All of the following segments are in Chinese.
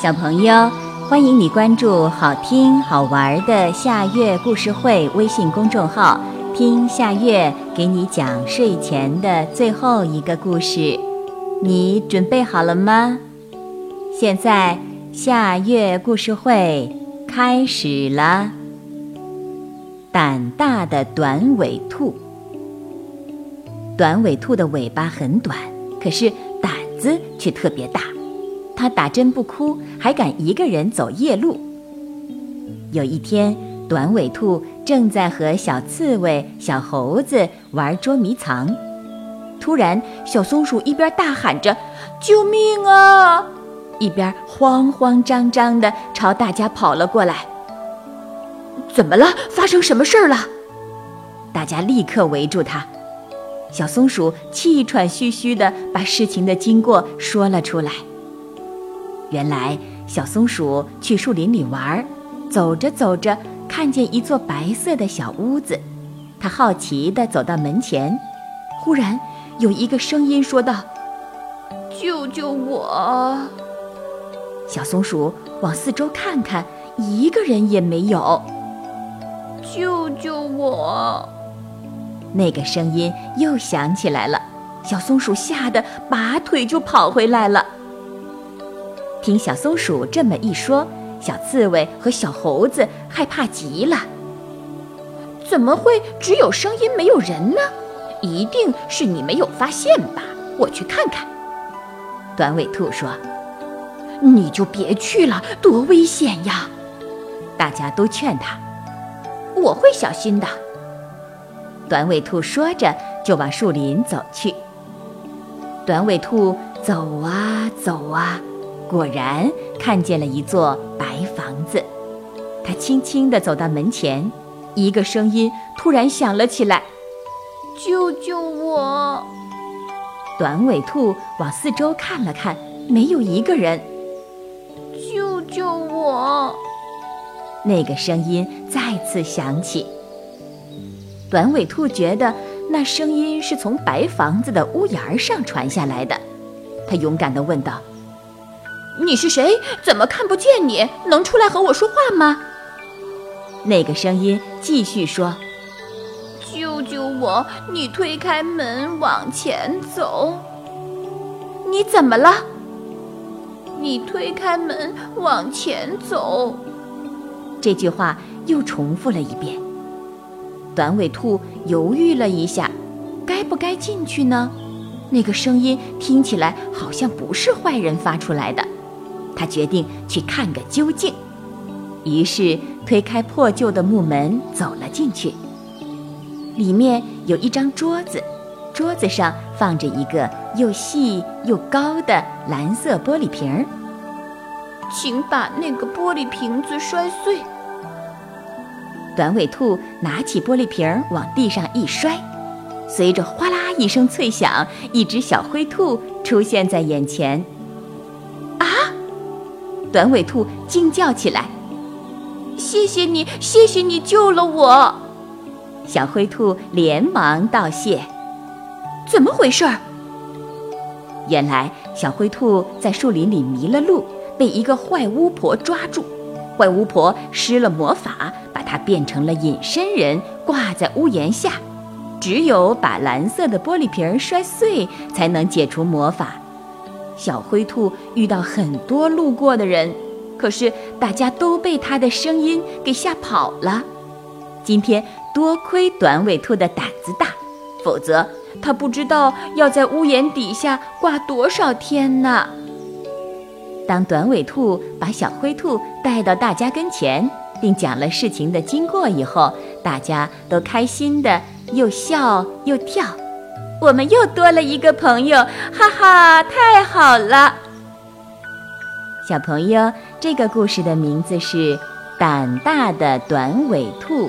小朋友，欢迎你关注好听好玩的夏月故事会微信公众号，听夏月给你讲睡前的最后一个故事。你准备好了吗？现在夏月故事会开始了。胆大的短尾兔，短尾兔的尾巴很短，可是胆子却特别大。他打针不哭，还敢一个人走夜路。有一天，短尾兔正在和小刺猬、小猴子玩捉迷藏，突然，小松鼠一边大喊着“救命啊”，一边慌慌张张地朝大家跑了过来。怎么了？发生什么事儿了？大家立刻围住它。小松鼠气喘吁吁地把事情的经过说了出来。原来小松鼠去树林里玩，走着走着，看见一座白色的小屋子，它好奇地走到门前，忽然有一个声音说道：“救救我！”小松鼠往四周看看，一个人也没有。救救我！那个声音又响起来了，小松鼠吓得拔腿就跑回来了。听小松鼠这么一说，小刺猬和小猴子害怕极了。怎么会只有声音没有人呢？一定是你没有发现吧？我去看看。短尾兔说：“你就别去了，多危险呀！”大家都劝他：“我会小心的。”短尾兔说着就往树林走去。短尾兔走啊走啊。果然看见了一座白房子，他轻轻地走到门前，一个声音突然响了起来：“救救我！”短尾兔往四周看了看，没有一个人。“救救我！”那个声音再次响起。短尾兔觉得那声音是从白房子的屋檐上传下来的，他勇敢地问道。你是谁？怎么看不见你？能出来和我说话吗？那个声音继续说：“救救我！你推开门往前走。你怎么了？你推开门往前走。”这句话又重复了一遍。短尾兔犹豫了一下，该不该进去呢？那个声音听起来好像不是坏人发出来的。他决定去看个究竟，于是推开破旧的木门走了进去。里面有一张桌子，桌子上放着一个又细又高的蓝色玻璃瓶儿。请把那个玻璃瓶子摔碎。短尾兔拿起玻璃瓶儿往地上一摔，随着哗啦一声脆响，一只小灰兔出现在眼前。短尾兔惊叫起来：“谢谢你，谢谢你救了我！”小灰兔连忙道谢：“怎么回事？”原来小灰兔在树林里迷了路，被一个坏巫婆抓住。坏巫婆施了魔法，把它变成了隐身人，挂在屋檐下。只有把蓝色的玻璃瓶摔碎，才能解除魔法。小灰兔遇到很多路过的人，可是大家都被它的声音给吓跑了。今天多亏短尾兔的胆子大，否则它不知道要在屋檐底下挂多少天呢。当短尾兔把小灰兔带到大家跟前，并讲了事情的经过以后，大家都开心的又笑又跳。我们又多了一个朋友，哈哈，太好了！小朋友，这个故事的名字是《胆大的短尾兔》，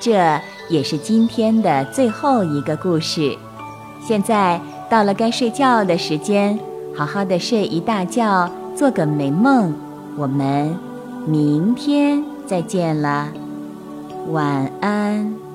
这也是今天的最后一个故事。现在到了该睡觉的时间，好好的睡一大觉，做个美梦。我们明天再见了，晚安。